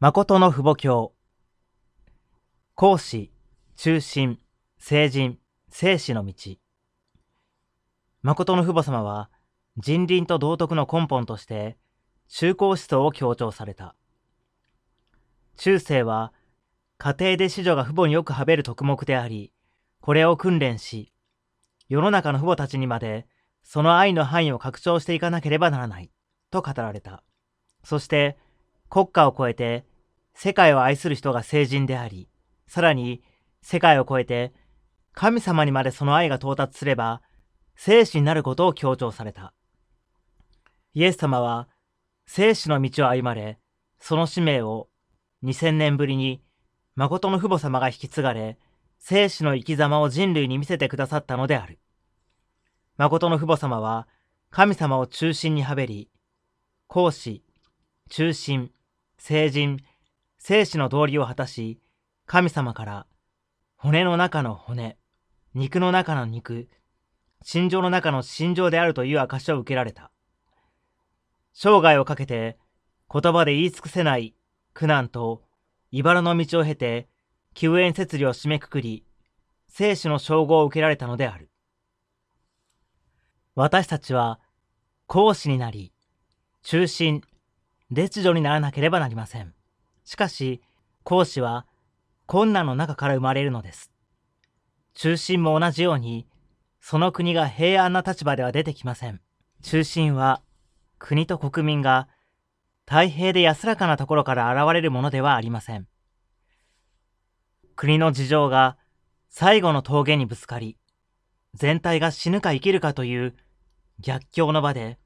誠の父母教。孔子、中心、聖人、聖子の道。誠の父母様は、人倫と道徳の根本として、中高思想を強調された。中世は、家庭で子女が父母によくはべる徳目であり、これを訓練し、世の中の父母たちにまで、その愛の範囲を拡張していかなければならない、と語られた。そして、国家を超えて世界を愛する人が聖人であり、さらに世界を超えて神様にまでその愛が到達すれば聖子になることを強調された。イエス様は聖子の道を歩まれ、その使命を2000年ぶりに誠の父母様が引き継がれ、聖子の生き様を人類に見せてくださったのである。誠の父母様は神様を中心にはべり、講師、中心、聖人、生死の道理を果たし、神様から骨の中の骨、肉の中の肉、心情の中の心情であるという証を受けられた。生涯をかけて言葉で言い尽くせない苦難と茨の道を経て救援摂理を締めくくり、生死の称号を受けられたのである。私たちは講師になり、中心、列女にならなければなりません。しかし、講師は困難の中から生まれるのです。中心も同じように、その国が平安な立場では出てきません。中心は、国と国民が太平で安らかなところから現れるものではありません。国の事情が最後の峠にぶつかり、全体が死ぬか生きるかという逆境の場で、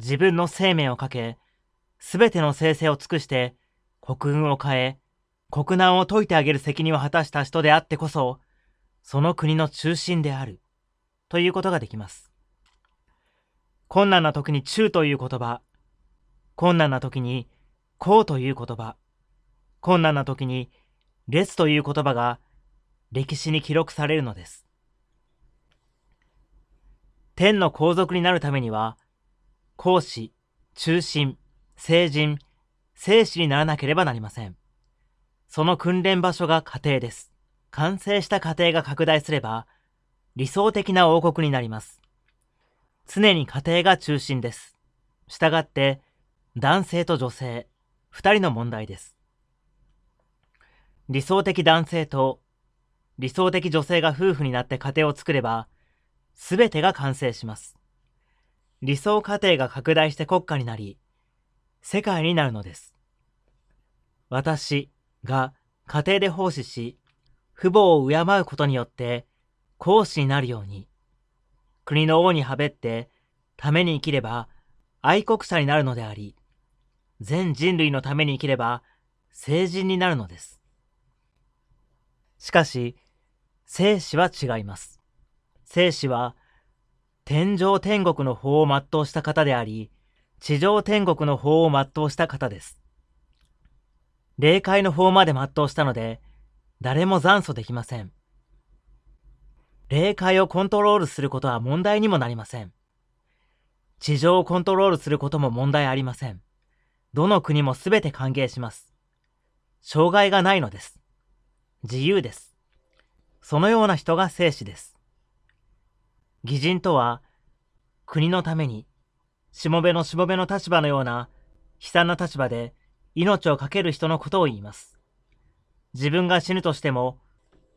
自分の生命をかけ、すべての生成を尽くして国運を変え、国難を解いてあげる責任を果たした人であってこそ、その国の中心である、ということができます。困難な時に中という言葉、困難な時にこうという言葉、困難な時に列という言葉が歴史に記録されるのです。天の皇族になるためには、皇子、中心、成人、生死にならなければなりません。その訓練場所が家庭です。完成した家庭が拡大すれば、理想的な王国になります。常に家庭が中心です。したがって、男性と女性、二人の問題です。理想的男性と理想的女性が夫婦になって家庭を作れば、すべてが完成します。理想家庭が拡大して国家になり、世界になるのです。私が家庭で奉仕し、父母を敬うことによって講師になるように、国の王にはべってために生きれば愛国者になるのであり、全人類のために生きれば成人になるのです。しかし、生死は違います。生死は天上天国の法を全うした方であり、地上天国の法を全うした方です。霊界の法まで全うしたので、誰も残訴できません。霊界をコントロールすることは問題にもなりません。地上をコントロールすることも問題ありません。どの国もすべて歓迎します。障害がないのです。自由です。そのような人が生死です。義人とは、国のためにしもべのしもべの立場のような悲惨な立場で命を懸ける人のことを言います。自分が死ぬとしても、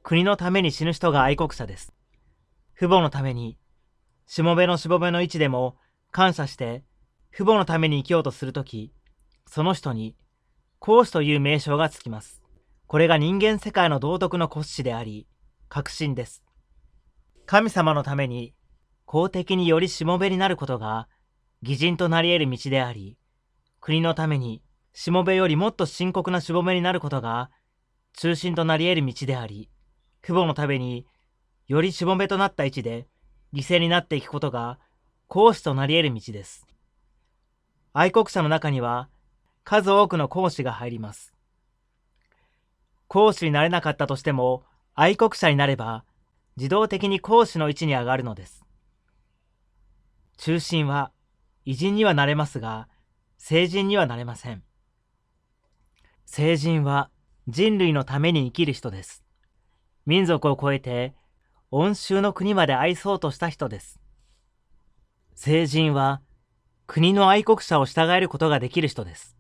国のために死ぬ人が愛国者です。父母のために、しもべのしもべの位置でも感謝して、父母のために生きようとするとき、その人に、孔子という名称がつきます。これが人間世界の道徳の骨子であり、革新です。神様のために、公的によりしもべになることが、義人となり得る道であり、国のために、しもべよりもっと深刻なしもべになることが、中心となり得る道であり、父母のために、よりしもべとなった位置で、犠牲になっていくことが、講師となり得る道です。愛国者の中には、数多くの講師が入ります。講師になれなかったとしても、愛国者になれば、自動的に講師の位置に上がるのです。中心は偉人にはなれますが、成人にはなれません。聖人は人類のために生きる人です。民族を超えて、恩衆の国まで愛そうとした人です。聖人は、国の愛国者を従えることができる人です。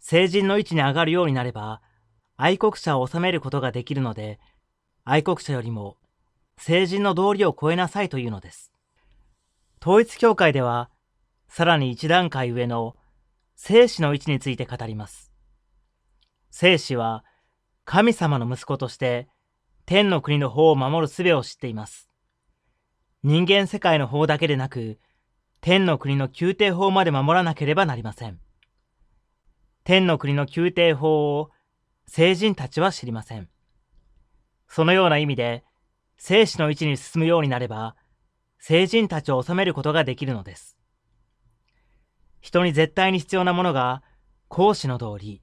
聖人の位置に上がるようになれば、愛国者を治めることができるので、愛国者よりも、聖人の道理を超えなさいというのです。統一教会では、さらに一段階上の、聖子の位置について語ります。聖子は、神様の息子として、天の国の法を守る術を知っています。人間世界の法だけでなく、天の国の宮廷法まで守らなければなりません。天の国の宮廷法を聖人たちは知りません。そのような意味で、生死の位置に進むようになれば、聖人たちを治めることができるのです。人に絶対に必要なものが、孔子の道理、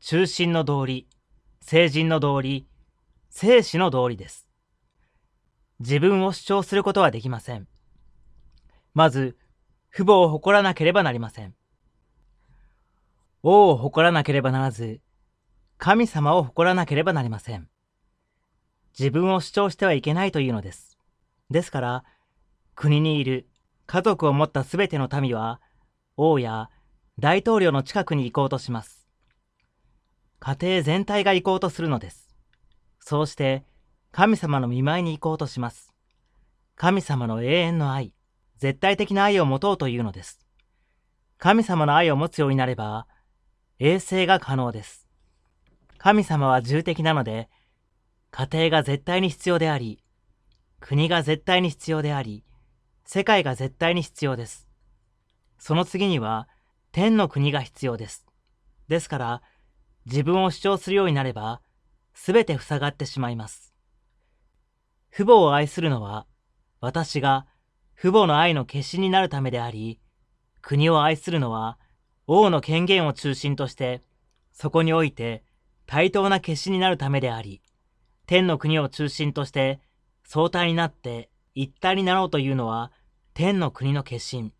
中心の道理、聖人の道理、生死の道理です。自分を主張することはできません。まず、父母を誇らなければなりません。王を誇らなければならず、神様を誇らなければなりません。自分を主張してはいけないというのです。ですから、国にいる家族を持ったすべての民は、王や大統領の近くに行こうとします。家庭全体が行こうとするのです。そうして、神様の見舞いに行こうとします。神様の永遠の愛、絶対的な愛を持とうというのです。神様の愛を持つようになれば、衛生が可能です。神様は重的なので、家庭が絶対に必要であり、国が絶対に必要であり、世界が絶対に必要です。その次には、天の国が必要です。ですから、自分を主張するようになれば、すべて塞がってしまいます。父母を愛するのは、私が父母の愛の決心になるためであり、国を愛するのは、王の権限を中心として、そこにおいて対等な決心になるためであり、天の国を中心として相対になって一体になろうというのは、天の国の決心、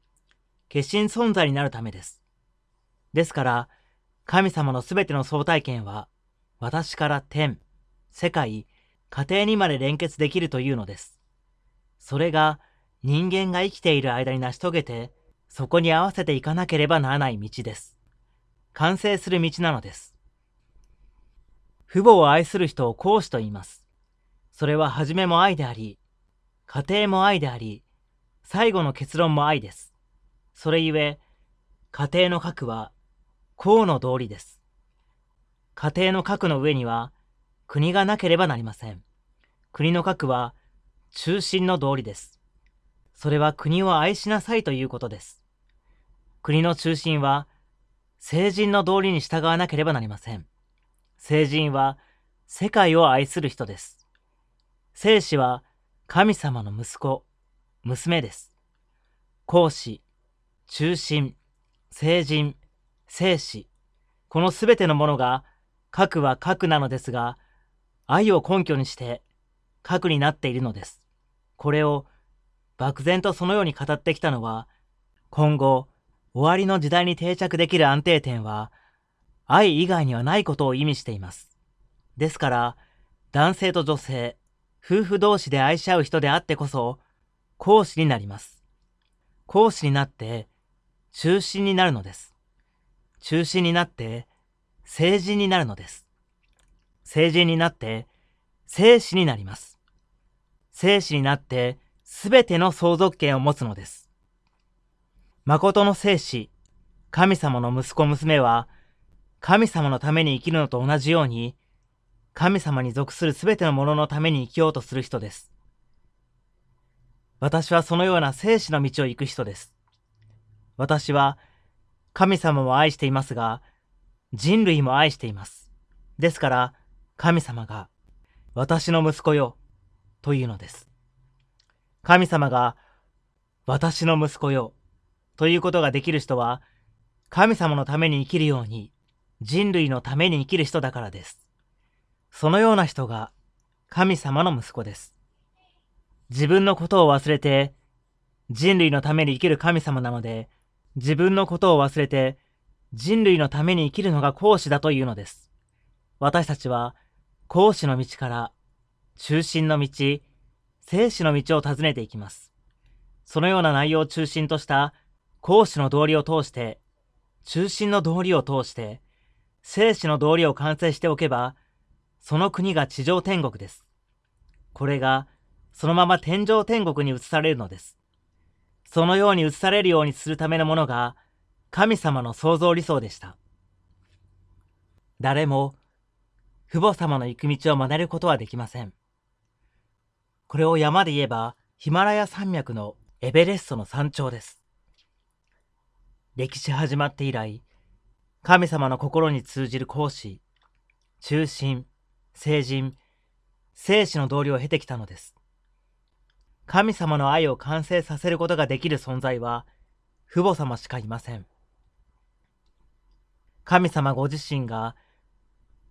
決心存在になるためです。ですから、神様のすべての相対権は、私から天、世界、家庭にまで連結できるというのです。それが人間が生きている間に成し遂げて、そこに合わせていかなければならない道です。完成する道なのです。父母を愛する人を講師と言います。それは初めも愛であり、家庭も愛であり、最後の結論も愛です。それゆえ、家庭の核は、公の道理です。家庭の核の上には、国がなければなりません。国の核は、中心の道理です。それは国を愛しなさいということです。国の中心は、聖人の道理に従わなければなりません。聖人は、世界を愛する人です。聖子は、神様の息子、娘です。孔子、中心、聖人、聖子、このすべてのものが、核は核なのですが、愛を根拠にして核になっているのです。これを漠然とそのように語ってきたのは、今後、終わりの時代に定着できる安定点は、愛以外にはないことを意味しています。ですから、男性と女性、夫婦同士で愛し合う人であってこそ、講師になります。講師になって、中心になるのです。中心になって、成人になるのです。成人になって、生死になります。生死になって、すべての相続権を持つのです。誠の生死、神様の息子娘は、神様のために生きるのと同じように、神様に属するすべてのもののために生きようとする人です。私はそのような生死の道を行く人です。私は神様も愛していますが、人類も愛しています。ですから、神様が、私の息子よ、というのです。神様が、私の息子よ、ということができる人は、神様のために生きるように、人類のために生きる人だからです。そのような人が神様の息子です。自分のことを忘れて人類のために生きる神様なので、自分のことを忘れて人類のために生きるのが講師だというのです。私たちは、講師の道から、中心の道、生死の道を尋ねていきます。そのような内容を中心とした講師の道理を通して、中心の道理を通して、生死の道理を完成しておけば、その国が地上天国です。これが、そのまま天上天国に移されるのです。そのように移されるようにするためのものが、神様の創造理想でした。誰も、父母様の行く道を真似ることはできません。これを山で言えば、ヒマラヤ山脈のエベレストの山頂です。歴史始まって以来、神様の心に通じる講師、中心、聖人、生死の道理を経てきたのです。神様の愛を完成させることができる存在は、父母様しかいません。神様ご自身が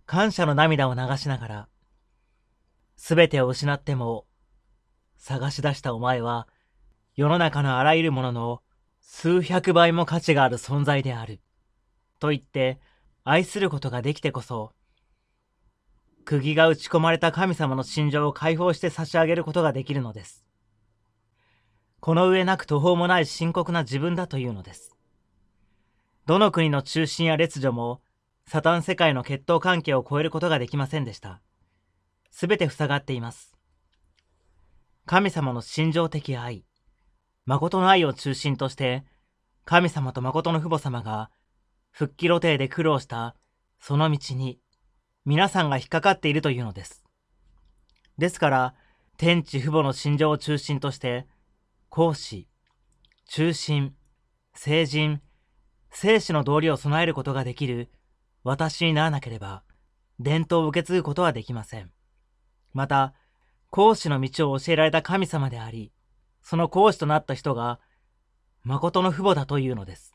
感謝の涙を流しながら、すべてを失っても探し出したお前は世の中のあらゆるものの数百倍も価値がある存在である。と言って愛することができてこそ、釘が打ち込まれた神様の心情を解放して差し上げることができるのです。この上なく途方もない深刻な自分だというのです。どの国の中心や列女も、サタン世界の血統関係を超えることができませんでした。すべて塞がっています。神様の心情的愛、誠の愛を中心として、神様と誠の父母様が、復帰露呈で苦労したその道に、皆さんが引っかかっているというのです。ですから、天地父母の心情を中心として、講師、中心、聖人、生死の道理を備えることができる私にならなければ、伝統を受け継ぐことはできません。また、講師の道を教えられた神様であり、その講師となった人が、誠の父母だというのです。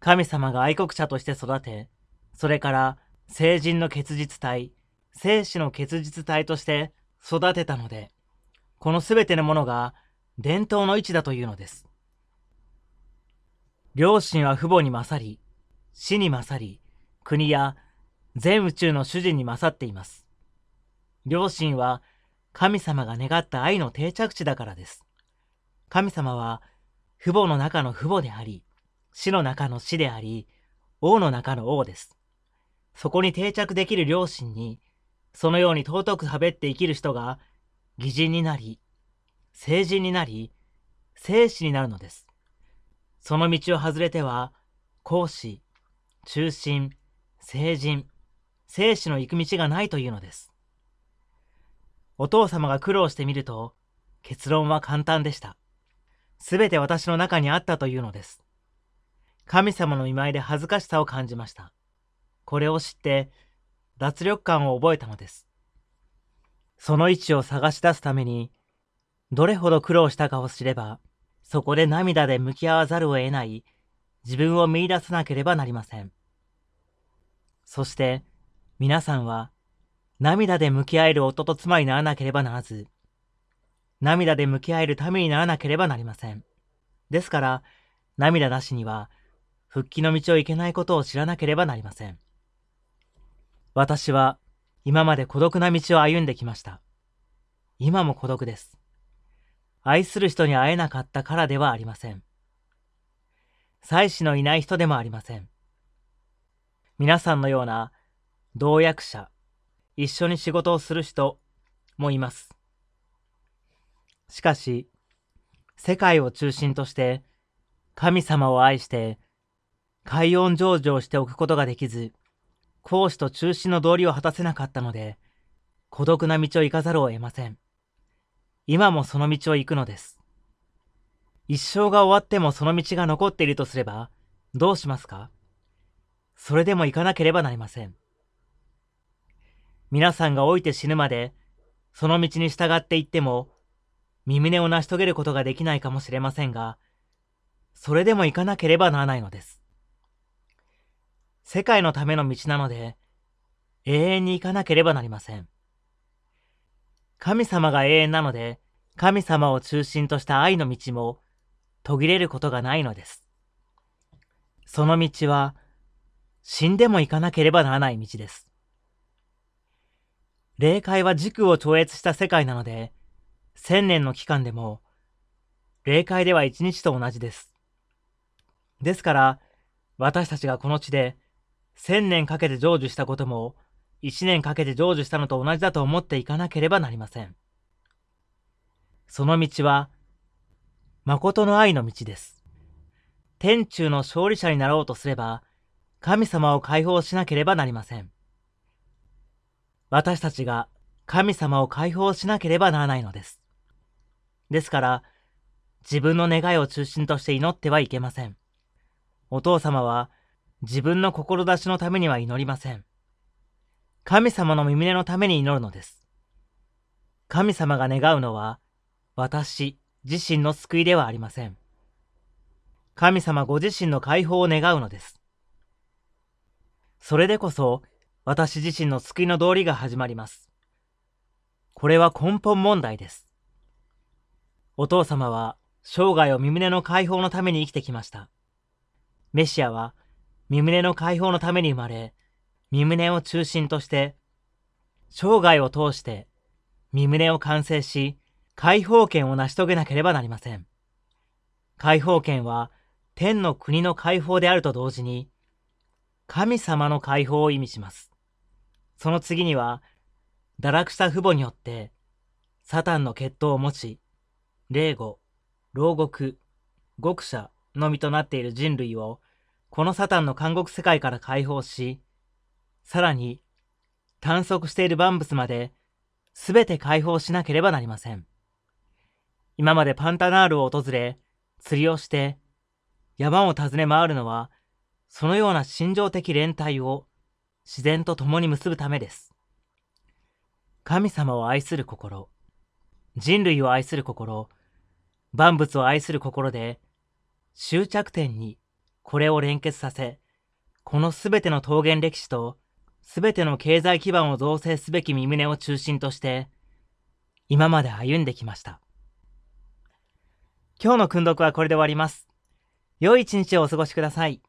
神様が愛国者として育て、それから聖人の結実体、生死の結実体として育てたので、このすべてのものが伝統の位置だというのです。両親は父母に勝り、死に勝り、国や全宇宙の主人に勝っています。両親は神様が願った愛の定着地だからです。神様は父母の中の父母であり、死の中の死であり、王の中の王です。そこに定着できる両親に、そのように尊くはべって生きる人が、義人になり、聖人になり、聖子になるのです。その道を外れては、講師、中心、聖人、生死の行く道がないというのです。お父様が苦労してみると、結論は簡単でした。すべて私の中にあったというのです。神様の見舞いで恥ずかしさを感じました。これを知って、脱力感を覚えたのです。その位置を探し出すために、どれほど苦労したかを知れば、そこで涙で向き合わざるを得ない自分を見出さなければなりません。そして皆さんは涙で向き合える夫と妻にならなければならず、涙で向き合えるためにならなければなりません。ですから、涙なしには復帰の道を行けないことを知らなければなりません。私は今まで孤独な道を歩んできました。今も孤独です。愛する人に会えなかったからではありません。妻子のいない人でもありません。皆さんのような同役者、一緒に仕事をする人もいます。しかし、世界を中心として神様を愛して海音成就をしておくことができず、講師と中心の道理を果たせなかったので、孤独な道を行かざるを得ません。今もその道を行くのです。一生が終わってもその道が残っているとすれば、どうしますか？それでも行かなければなりません。皆さんが老いて死ぬまで、その道に従っていっても、身胸を成し遂げることができないかもしれませんが、それでも行かなければならないのです。世界のための道なので、永遠に行かなければなりません。神様が永遠なので、神様を中心とした愛の道も途切れることがないのです。その道は死んでも行かなければならない道です。霊界は時空を超越した世界なので、千年の期間でも、霊界では一日と同じです。ですから、私たちがこの地で千年かけて成就したことも、一年かけて成就したのと同じだと思っていかなければなりません。その道は、誠の愛の道です。天中の勝利者になろうとすれば、神様を解放しなければなりません。私たちが神様を解放しなければならないのです。ですから、自分の願いを中心として祈ってはいけません。お父様は自分の志のためには祈りません。神様の耳のために祈るのです。神様が願うのは、私自身の救いではありません。神様ご自身の解放を願うのです。それでこそ、私自身の救いの道理が始まります。これは根本問題です。お父様は生涯を身胸の解放のために生きてきました。メシアは身胸の解放のために生まれ、身胸を中心として、生涯を通して身胸を完成し、解放権を成し遂げなければなりません。解放権は天の国の解放であると同時に、神様の解放を意味します。その次には、堕落した父母によって、サタンの血統を持ち、霊語、牢獄、獄者のみとなっている人類を、このサタンの監獄世界から解放し、さらに、探索している万物まで、すべて解放しなければなりません。今までパンタナールを訪れ、釣りをして、山を訪ね回るのは、そのような心情的連帯を自然と共に結ぶためです。神様を愛する心、人類を愛する心、万物を愛する心で、終着点にこれを連結させ、このすべての桃源歴史とすべての経済基盤を造成すべき身旨を中心として、今まで歩んできました。今日の訓読はこれで終わります。良い一日をお過ごしください。